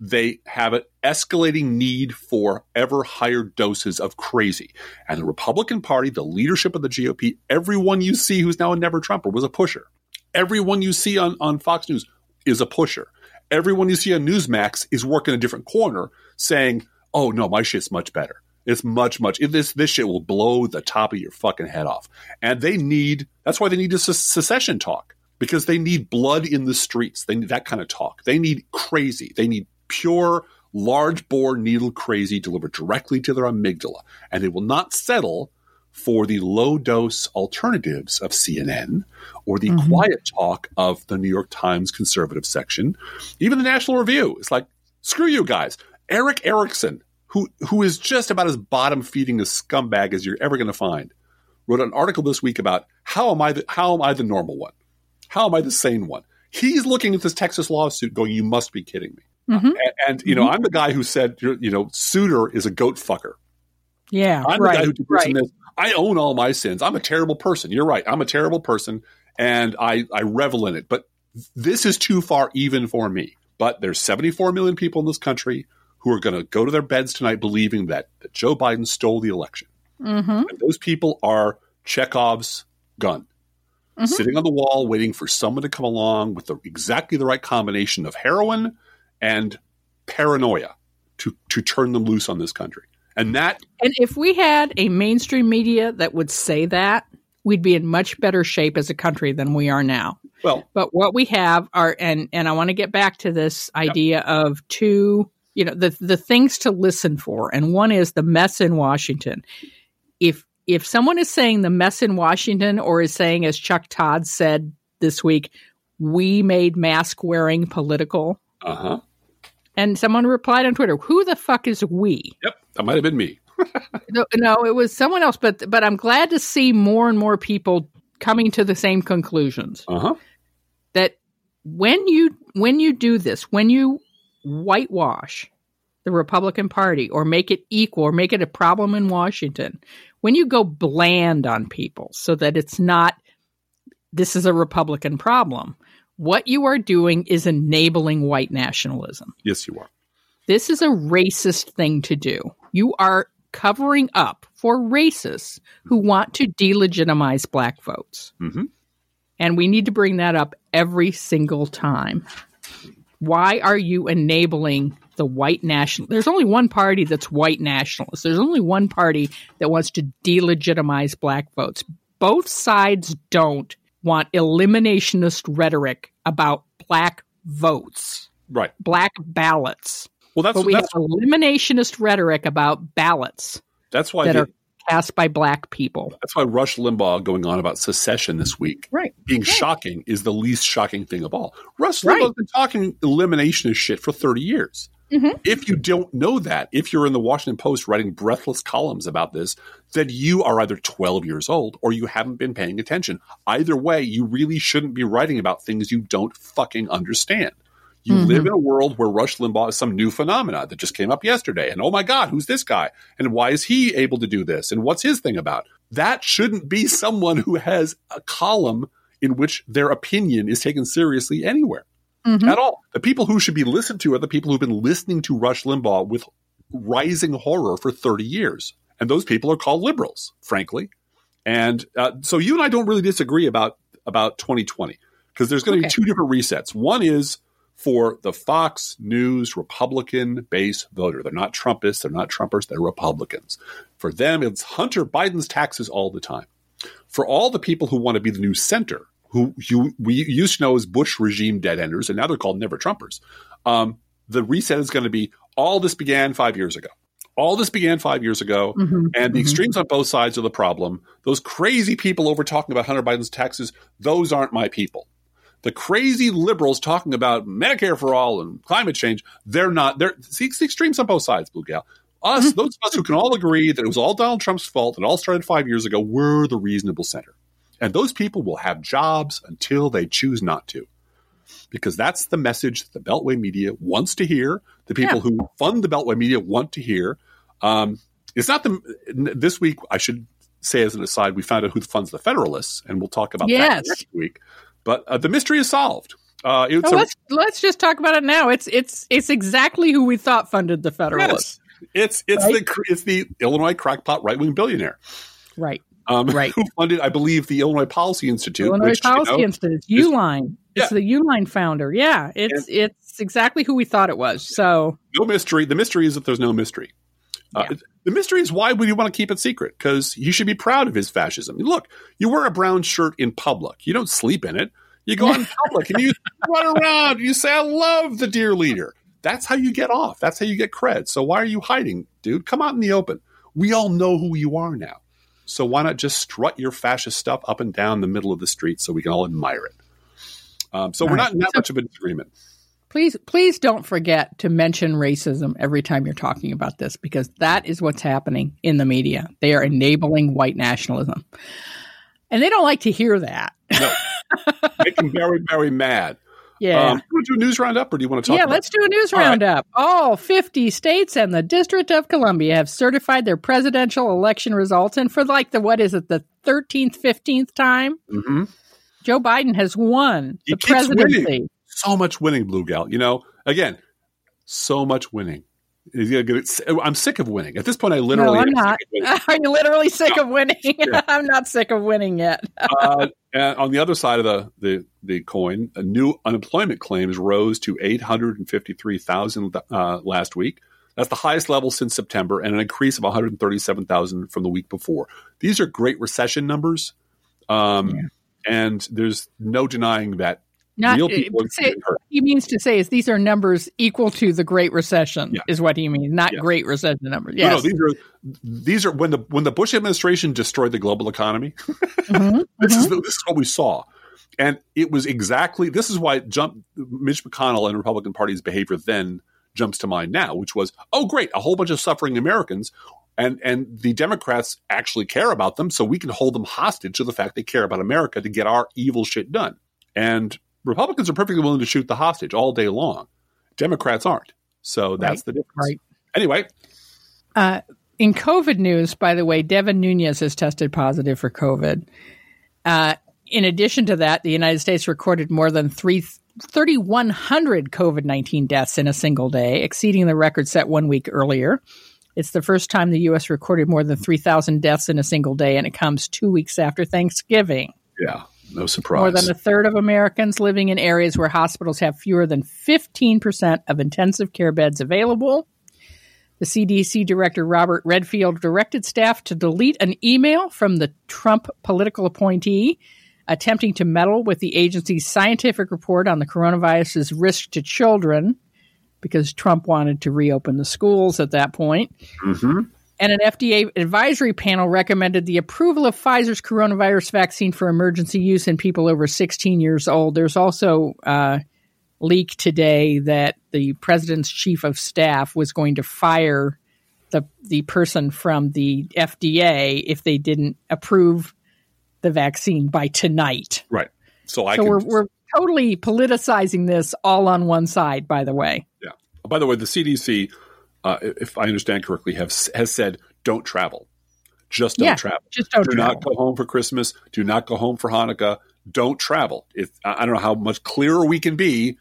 they have an escalating need for ever higher doses of crazy. And the Republican Party, the leadership of the GOP, everyone you see who's now a never Trumper was a pusher. Everyone you see on, on Fox News is a pusher. Everyone you see on Newsmax is working a different corner saying, oh no, my shit's much better. It's much, much. This this shit will blow the top of your fucking head off. And they need. That's why they need a secession talk because they need blood in the streets. They need that kind of talk. They need crazy. They need pure, large bore needle crazy delivered directly to their amygdala, and they will not settle for the low dose alternatives of CNN or the mm-hmm. quiet talk of the New York Times conservative section, even the National Review. It's like, screw you guys. Erick Erickson who who is just about as bottom feeding a scumbag as you're ever going to find, wrote an article this week about how am I the, how am I the normal one? How am I the sane one? He's looking at this Texas lawsuit, going, "You must be kidding me." Mm-hmm. And, and, you know, mm-hmm. I'm the guy who said, you know, Souter is a goat fucker. Yeah, I'm right, the guy who did right. this. I own all my sins. I'm a terrible person. You're right. I'm a terrible person, and I I revel in it. But this is too far even for me. But there's 74 million people in this country who are going to go to their beds tonight believing that, that Joe Biden stole the election. Mm-hmm. And those people are Chekhov's gun, mm-hmm. sitting on the wall waiting for someone to come along with the, exactly the right combination of heroin and paranoia to, to turn them loose on this country. And that. And if we had a mainstream media that would say that, we'd be in much better shape as a country than we are now. Well, but what we have are, and and I want to get back to this idea yep. of two you know the the things to listen for and one is the mess in Washington if if someone is saying the mess in Washington or is saying as Chuck Todd said this week we made mask wearing political uh-huh and someone replied on Twitter who the fuck is we? Yep that might have been me. No, no it was someone else but but I'm glad to see more and more people coming to the same conclusions. Uh-huh. That when you when you do this when you whitewash the Republican Party or make it equal or make it a problem in Washington, when you go bland on people so that it's not, this is a Republican problem, what you are doing is enabling white nationalism. Yes, you are. This is a racist thing to do. You are covering up for racists who want to delegitimize black votes. Mm-hmm. And we need to bring that up every single time. Why are you enabling the white national? There's only one party that's white nationalist. There's only one party that wants to delegitimize black votes. Both sides don't want eliminationist rhetoric about black votes, right? Black ballots. Well, that's but we that's, have eliminationist rhetoric about ballots. That's why that they, are cast by black people. That's why Rush Limbaugh going on about secession this week, right, being right. shocking, is the least shocking thing of all. Rush Limbaugh's right. been talking eliminationist shit for thirty years. Mm-hmm. If you don't know that, if you're in the Washington Post writing breathless columns about this, then you are either 12 years old or you haven't been paying attention. Either way, you really shouldn't be writing about things you don't fucking understand. You mm-hmm. live in a world where Rush Limbaugh is some new phenomena that just came up yesterday. And oh my God, who's this guy? And why is he able to do this? And what's his thing about? that shouldn't be someone who has a column in which their opinion is taken seriously anywhere Mhm. at all. The people who should be listened to are the people who've been listening to Rush Limbaugh with rising horror for 30 years. And those people are called liberals, frankly. And uh, so you and I don't really disagree about, about 2020 because there's going to Okay. be two different resets. One is for the Fox News Republican base voter. They're not Trumpists, they're not Trumpers, they're Republicans. For them, it's Hunter Biden's taxes all the time. For all the people who want to be the new center, who you, we used to know as Bush regime dead enders, and now they're called never Trumpers, um, the reset is going to be all this began five years ago. All this began five years ago, Mhm. and the Mhm. extremes on both sides are the problem. Those crazy people over talking about Hunter Biden's taxes, those aren't my people. The crazy liberals talking about Medicare for all and climate change, they're not. They're see, it's the extremes on both sides, Blue Gal. Us, those of us who can all agree that it was all Donald Trump's fault, it all started five years ago, we're the reasonable center. And those people will have jobs until they choose not to. Because that's the message that the Beltway media wants to hear. The people Yeah. who fund the Beltway media want to hear. Um, it's not the this week. I should say as an aside, we found out who funds the Federalists, and we'll talk about Yes. that next week. But uh, the mystery is solved. Uh, So a, let's let's just talk about it now. It's it's it's exactly who we thought funded the Federalists. it's it's Right? the it's the Illinois crackpot right wing billionaire Right. Um, Right. who funded, I believe, the Illinois Policy Institute. Illinois which, you Policy know, Institute. Uline. It's Yeah. the Uline founder. Yeah. It's it's exactly who we thought it was. So no mystery. The mystery is that there's no mystery. Uh, Yeah. The mystery is why would you want to keep it secret? Because he should be proud of his fascism. Look, you wear a brown shirt in public. You don't sleep in it. You go out in public and you run around. You say, "I love the dear leader." That's how you get off. That's how you get cred. So why are you hiding, dude? Come out in the open. We all know who you are now. So why not just strut your fascist stuff up and down the middle of the street so we can all admire it? Um, so we're not in that So- much of a disagreement. please please don't forget to mention racism every time you're talking about this because that is what's happening in the media. They are enabling white nationalism. And they don't like to hear that. No, Make them very, very mad. Yeah. Um, you want do a news roundup, or do you want to talk? yeah, let's do a news All right. roundup. All 50 states and the District of Columbia have certified their presidential election results. And for like the, what is it, the 13th, 15th time, hmm Joe Biden has won He the keeps winning. presidency. So much winning, Blue Gal. You know, again, so much winning. Yeah, it's- I'm sick of winning. At this point, I literally. no, I'm not. sick of winning. Are you literally sick No. of winning? Yeah. I'm not sick of winning yet. uh, on the other side of the, the, the coin, new unemployment claims rose to 853,000 uh, last week. That's the highest level since September and an increase of 137,000 from the week before. These are great recession numbers. Um, Yeah. And there's no denying that Not real people are say, he means to say is these are numbers equal to the Great Recession Yeah. is what he means, not Yes. Great Recession numbers. No, no, these are these are when the when the Bush administration destroyed the global economy. Mhm, This mhm. is this is what we saw, and it was exactly this is why it jump Mitch McConnell and Republican Party's behavior then jumps to mind now, which was oh great, a whole bunch of suffering Americans, and and the Democrats actually care about them, so we can hold them hostage to the fact they care about America to get our evil shit done, and Republicans are perfectly willing to shoot the hostage all day long. Democrats aren't, so that's Right, the difference. right. Anyway, Uh, in COVID news, by the way, Devin Nunes has tested positive for COVID. Uh, in addition to that, the United States recorded more than three. 3,100 COVID 19 deaths in a single day, exceeding the record set one week earlier. It's the first time the U.S. recorded more than 3,000 deaths in a single day, and it comes two weeks after Thanksgiving. yeah, no surprise. More than a third of Americans living in areas where hospitals have fewer than 15% of intensive care beds available. The CDC Director Robert Redfield directed staff to delete an email from the Trump political appointee attempting to meddle with the agency's scientific report on the coronavirus's risk to children because Trump wanted to reopen the schools at that point. hmm And an FDA advisory panel recommended the approval of Pfizer's coronavirus vaccine for emergency use in people over 16 years old. There's also uh, leak today that the president's chief of staff was going to fire the the person from the FDA if they didn't approve the vaccine by tonight. Right. So I so can. we're we're totally politicizing this all on one side. By the way, yeah. By the way, the CDC, uh, if I understand correctly, have has said don't travel. Just don't Yeah, travel. Just don't Do travel. not go home for Christmas. Do not go home for Hanukkah. Don't travel. If I don't know how much clearer we can be.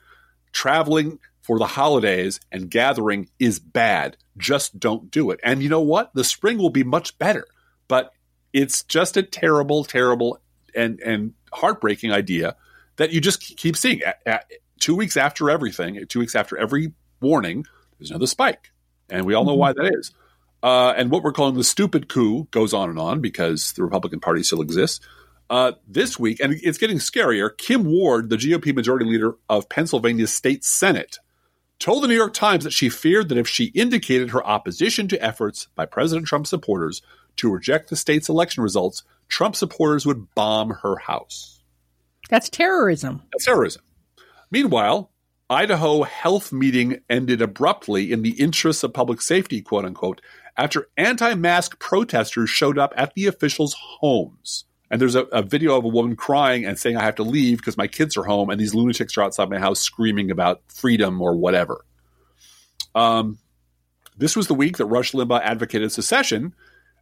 Traveling for the holidays and gathering is bad. Just don't do it. And you know what? The spring will be much better. But it's just a terrible, terrible, and and heartbreaking idea that you just keep seeing. At, at, two weeks after everything, two weeks after every warning, there's another spike, and we all know why that is. Uh, and what we're calling the stupid coup goes on and on because the Republican Party still exists. Uh, this week, and it's getting scarier, Kim Ward, the GOP majority leader of Pennsylvania's state Senate, told the New York Times that she feared that if she indicated her opposition to efforts by President Trump supporters to reject the state's election results, Trump supporters would bomb her house. That's terrorism. That's terrorism. Meanwhile, Idaho health meeting ended abruptly in the interests of public safety, quote unquote, after anti mask protesters showed up at the officials' homes. And there's a, a video of a woman crying and saying, I have to leave because my kids are home and these lunatics are outside my house screaming about freedom or whatever. Um, this was the week that Rush Limbaugh advocated secession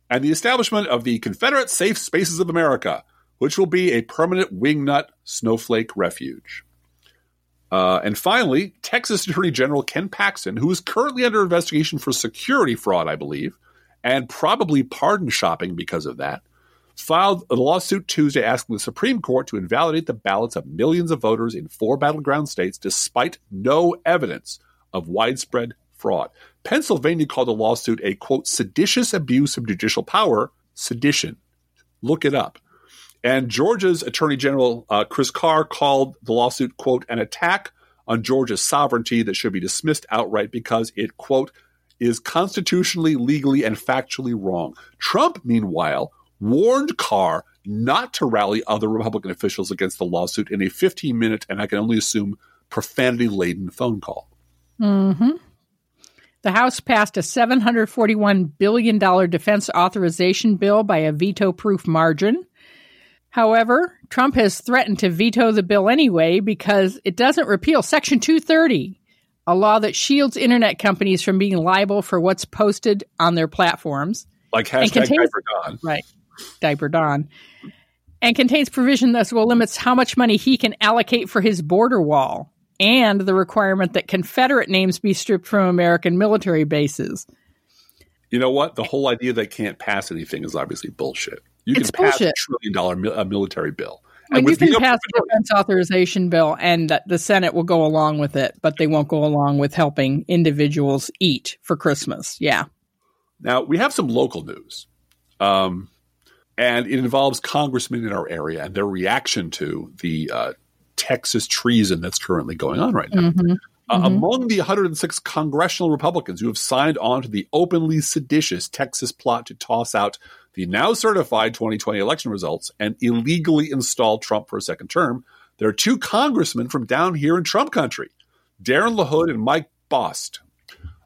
and the establishment of the Confederate Safe Spaces of America, which will be a permanent wingnut snowflake refuge. Uh, and finally, Texas Attorney General Ken Paxton, who is currently under investigation for security fraud, I believe, and probably pardon shopping because of that, filed a lawsuit Tuesday asking the Supreme Court to invalidate the ballots of millions of voters in four battleground states despite no evidence of widespread fraud. Pennsylvania called the lawsuit a quote seditious abuse of judicial power, sedition. Look it up. And Georgia's Attorney General uh, Chris Carr called the lawsuit, quote, an attack on Georgia's sovereignty that should be dismissed outright because it, quote, is constitutionally, legally, and factually wrong. Trump, meanwhile, warned Carr not to rally other Republican officials against the lawsuit in a 15 minute, and I can only assume profanity laden phone call. Mm-hmm. The House passed a $741 billion defense authorization bill by a veto proof margin. However, Trump has threatened to veto the bill anyway because it doesn't repeal Section 230, a law that shields internet companies from being liable for what's posted on their platforms. Like hashtag contains- Diaper Don. Right. Diaper Don. And contains provision that will limits how much money he can allocate for his border wall and the requirement that Confederate names be stripped from American military bases. You know what? The whole idea that can't pass anything is obviously bullshit. You It's can pass bullshit. a trillion dollar mil- a military bill. I mean, you can pass a defense authorization bill and that the Senate will go along with it, but they won't go along with helping individuals eat for Christmas. Yeah. Now, we have some local news, um, and it involves congressmen in our area and their reaction to the uh, Texas treason that's currently going on right now. Mhm. Uh, Mhm. among the 106 congressional Republicans who have signed on to the openly seditious Texas plot to toss out the now certified 2020 election results and illegally install Trump for a second term, there are two congressmen from down here in Trump country, Darren LaHood and Mike Bost.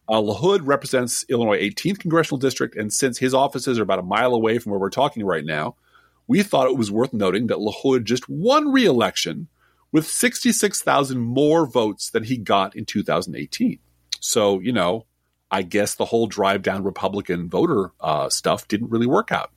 Uh, LaHood represents Illinois 18th congressional district, and since his offices are about a mile away from where we're talking right now, we thought it was worth noting that LaHood just won re-election with 66,000 more votes than he got in 2018. So, you know, I guess the whole drive down Republican voter uh, stuff didn't really work out.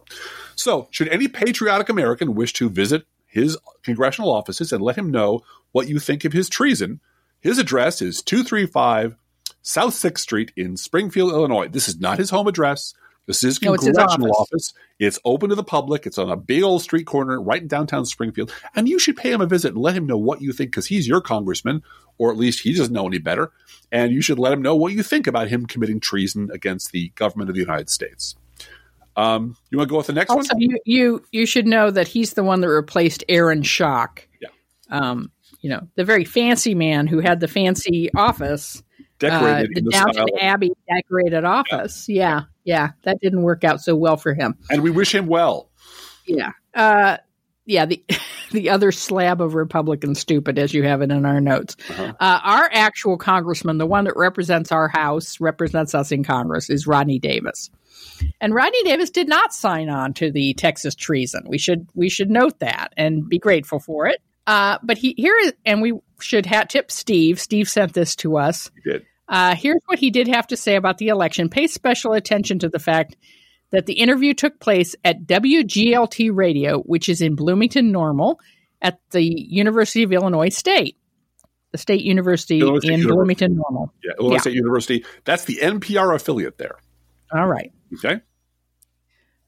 So, should any patriotic American wish to visit his congressional offices and let him know what you think of his treason, his address is 235 South 6th Street in Springfield, Illinois. This is not his home address. This is No, it's his congressional office. office. It's open to the public. It's on a big old street corner right in downtown Springfield. And you should pay him a visit and let him know what you think because he's your congressman, or at least he doesn't know any better. And you should let him know what you think about him committing treason against the government of the United States. Um, you want to go with the next Also, one? you, you you should know that he's the one that replaced Aaron Schock. Yeah. Um, you know, the very fancy man who had the fancy office, uh, Decorated the in the Downton. Abbey decorated office. Yeah. yeah, that didn't work out so well for him. And we wish him well. Yeah. Uh, yeah, the the other slab of Republican stupid, as you have it in our notes. Uh-huh. Uh, our actual congressman, the one that represents our House, represents us in Congress, is Rodney Davis. And Rodney Davis did not sign on to the Texas treason. We should we should note that and be grateful for it. Uh, but he here is, and we should hat tip Steve. Steve sent this to us. He did. Uh, here's what he did have to say about the election. Pay special attention to the fact that the interview took place at WGLT Radio, which is in Bloomington Normal at the University of Illinois State, the State University Illinois State in University. Bloomington Normal. Yeah, Illinois Yeah. State University. That's the NPR affiliate there. All right. Okay.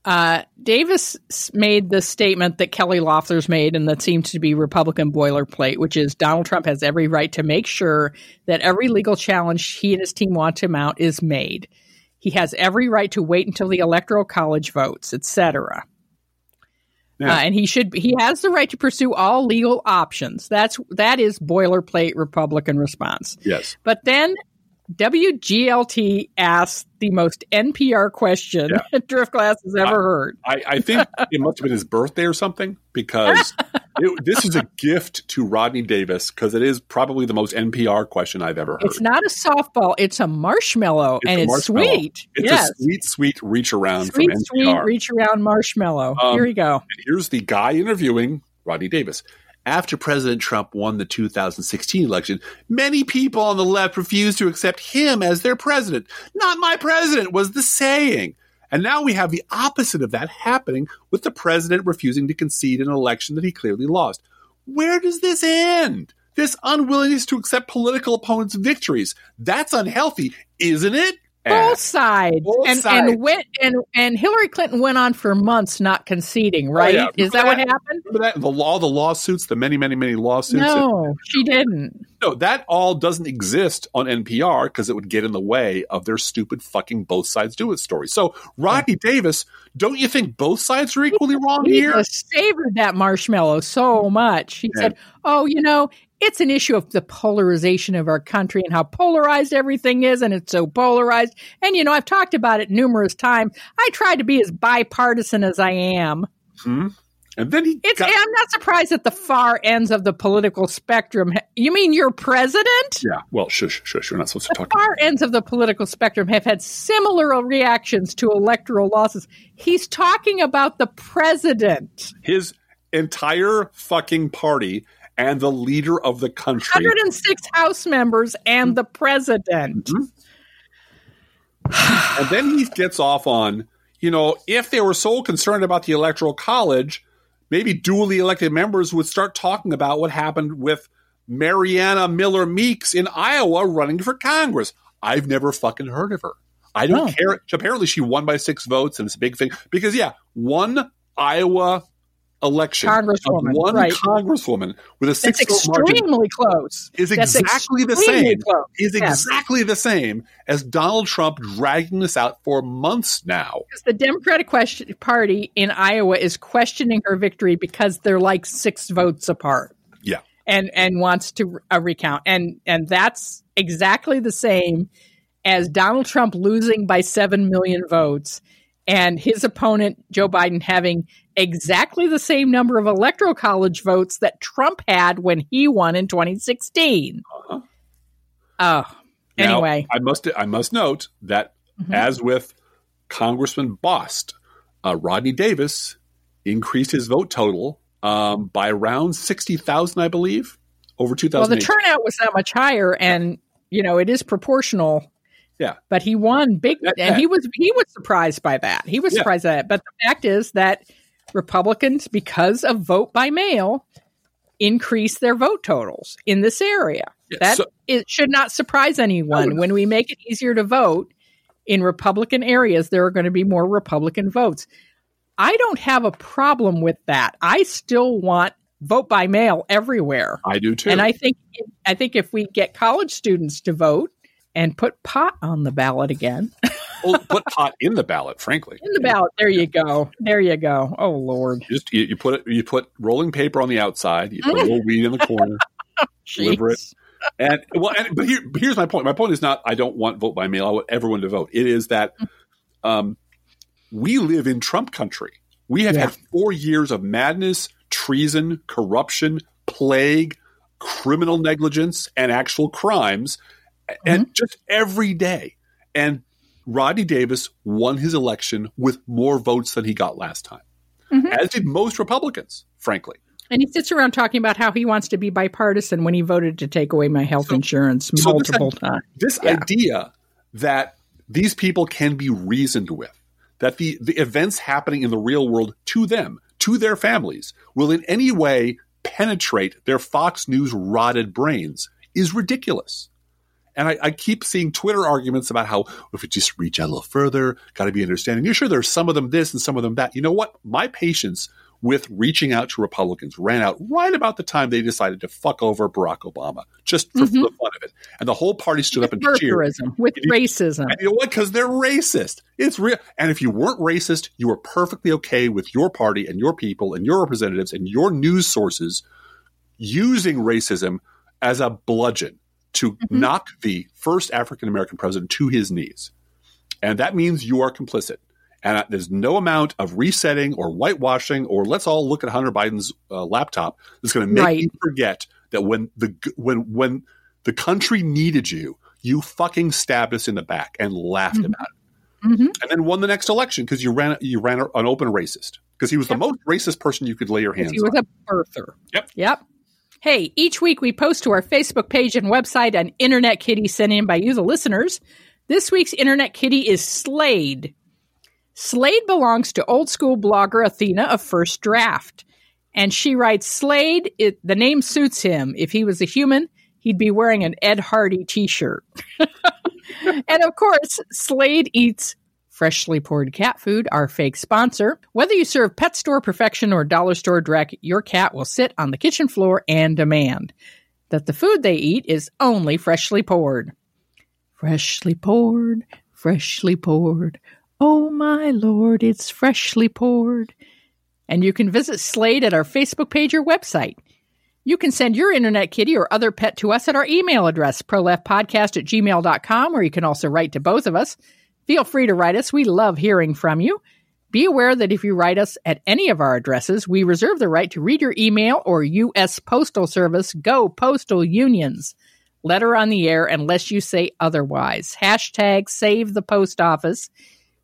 Uh, Davis made the statement that Kelly Loeffler's made, and that seems to be Republican boilerplate, which is Donald Trump has every right to make sure that every legal challenge he and his team want to mount is made. He has every right to wait until the electoral college votes, etc. Yeah. Uh, and he should he has the right to pursue all legal options. That's that is boilerplate Republican response. Yes. But then WGLT asked the most NPR question Driftglass has ever heard. I, I think it must have been his birthday or something because it, this is a gift to Rodney Davis because it is probably the most NPR question I've ever heard. It's not a softball; it's a marshmallow, It's and a it's marshmallow. sweet. It's yes, a sweet, sweet reach around sweet, from sweet reach around marshmallow. Um, Here we go. And here's the guy interviewing Rodney Davis. After President Trump won the 2016 election, many people on the left refused to accept him as their president. Not my president was the saying. And now we have the opposite of that happening with the president refusing to concede an election that he clearly lost. Where does this end? This unwillingness to accept political opponents' victories. That's unhealthy, isn't it? Both sides, both and sides. and went and and Hillary Clinton went on for months not conceding. Oh, right? yeah. Is that what happened? That? The law, the lawsuits, the many, many, many lawsuits. No, she didn't. No, that all doesn't exist on NPR because it would get in the way of their stupid fucking both sides do it story. So, Rodney Davis, don't you think both sides are equally wrong He here? savored that marshmallow so much. He Yeah. said, "Oh, you know, it's an issue of the polarization of our country and how polarized everything is, and it's so polarized. And you know, I've talked about it numerous times. I try to be as bipartisan as I am. Hmm? And then he got, I'm not surprised at the far ends of the political spectrum. You mean your president? yeah. Well, shush, shush. You're not supposed to talk. The far ends of the political spectrum have had similar reactions to electoral losses. He's talking about the president. His entire fucking party and the leader of the country. 106 House members and the president. Mm-hmm. And then he gets off on, you know, if they were so concerned about the electoral college, maybe duly elected members would start talking about what happened with Mariana Miller Meeks in Iowa running for Congress. I've never fucking heard of her. I don't care. Apparently, she won by six votes, and it's a big thing because, yeah, one Iowa election of Congresswoman, one right. congresswoman with a That's six vote margin extremely close. is That's exactly the same. close. Is Yes. exactly the same as Donald Trump dragging this out for months now. Because the Democratic question, Party in Iowa is questioning her victory because they're like six votes apart. Yeah. and and wants to uh, recount and and that's exactly the same as Donald Trump losing by 7 million votes and his opponent Joe Biden having exactly the same number of electoral college votes that Trump had when he won in 2016. Uh-huh. Oh, Now, anyway. I must I must note that Mhm. as with Congressman Bost, uh, Rodney Davis increased his vote total um, by around sixty thousand, I believe, over two thousand. Well, the turnout was that much higher and you know, it is proportional. Yeah. But he won big That- and that- he was he was surprised by that. He was Yeah. surprised at that. But the fact is that Republicans, because of vote by mail, increase their vote totals in this area. That so- it should not surprise anyone. No. When we make it easier to vote in Republican areas, there are going to be more Republican votes. I don't have a problem with that. I still want vote by mail everywhere. I do too. And I think I think if we get college students to vote and put pot on the ballot again, Well, put pot in the ballot, frankly. in the ballot, there you go, there you go. Oh Lord, Just you, you put it. You put rolling paper on the outside. You put a little weed in the corner. Deliver it. And well, and, but here, here's my point. My point is not I don't want vote by mail. I want everyone to vote. It is that um, we live in Trump country. We have Yeah. had four years of madness, treason, corruption, plague, criminal negligence, and actual crimes, and just every day. And Rodney Davis won his election with more votes than he got last time, Mhm. as did most Republicans, frankly. And he sits around talking about how he wants to be bipartisan when he voted to take away my health So- insurance so this multiple times. this Yeah. idea that these people can be reasoned with, that the, the events happening in the real world to them, to their families, will in any way penetrate their Fox News rotted brains is ridiculous. And I, I, keep seeing Twitter arguments about how if we just reach out a little further, got to be understanding. You're sure there's some of them this and some of them that. You know what? My patience with reaching out to Republicans ran out right about the time they decided to fuck over Barack Obama, just for mm-hmm. the fun of it. And the whole party stood with up and cheered. With and racism. And you know what? Because they're racist. It's real. And if you weren't racist, you were perfectly okay with your party and your people and your representatives and your news sources using racism as a bludgeon to mm-hmm. knock the first African American president to his knees. And that means you are complicit. And there's no amount of resetting or whitewashing or let's all look at Hunter Biden's uh, laptop that's going to make right. you forget that when the when when the country needed you, you fucking stabbed us in the back and laughed mm-hmm. about it, mm-hmm. and then won the next election because you ran you ran an open racist because he was yep. the most racist person you could lay your hands. On. He was on. a birther. Yep. Yep. Hey, each week we post to our Facebook page and website an Internet Kitty sent in by you, the listeners. This week's Internet Kitty is Slade. Slade belongs to old school blogger Athena of First Draft. And she writes Slade, it, the name suits him. If he was a human, he'd be wearing an Ed Hardy t shirt. and of course, Slade eats Freshly Poured Cat Food, our fake sponsor. Whether you serve pet store perfection or dollar store direct, your cat will sit on the kitchen floor and demand that the food they eat is only freshly poured. Freshly poured, freshly poured. Oh my lord, it's freshly poured. And you can visit Slade at our Facebook page or website. You can send your internet kitty or other pet to us at our email address, proleftpodcast at gmail.com, or you can also write to both of us. Feel free to write us. We love hearing from you. Be aware that if you write us at any of our addresses, we reserve the right to read your email or U.S. Postal Service. Go Postal Unions. Letter on the air unless you say otherwise. Hashtag save the post office.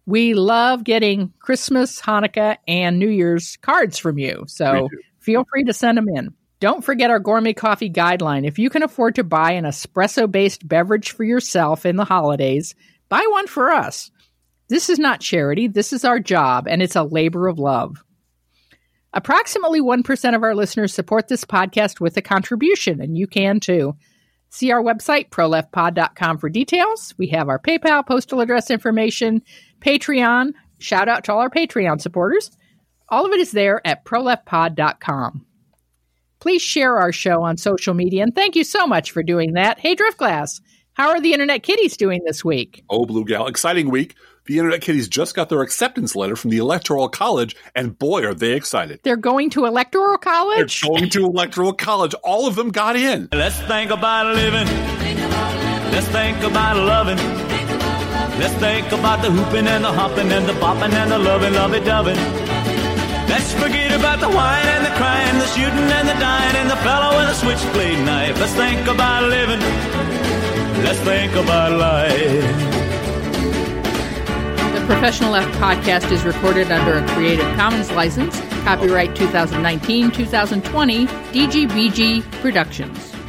We love getting Christmas, Hanukkah, and New Year's cards from you. So feel free to send them in. Don't forget our gourmet coffee guideline. If you can afford to buy an espresso based beverage for yourself in the holidays, Buy one for us. This is not charity, this is our job, and it's a labor of love. Approximately 1% of our listeners support this podcast with a contribution, and you can too. See our website, proleftpod.com, for details. We have our PayPal, postal address information, Patreon. Shout out to all our Patreon supporters. All of it is there at proleftpod.com. Please share our show on social media, and thank you so much for doing that. Hey, Driftglass, how are the Internet Kitties doing this week? Oh, Blue Gal, exciting week. The Internet Kitties just got their acceptance letter from the Electoral College, and boy, are they excited. They're going to Electoral College? They're going to Electoral College. All of them got in. Let's think about living. Let's think about loving. Let's think about the hooping and the hopping and the bopping and the loving, lovey doving. Let's forget about the wine and the crying, the shooting and the dying, and the fellow with a switchblade knife. Let's think about living. Let's think about life. The Professional Left podcast is recorded under a Creative Commons license. Copyright 2019 2020, DGBG Productions.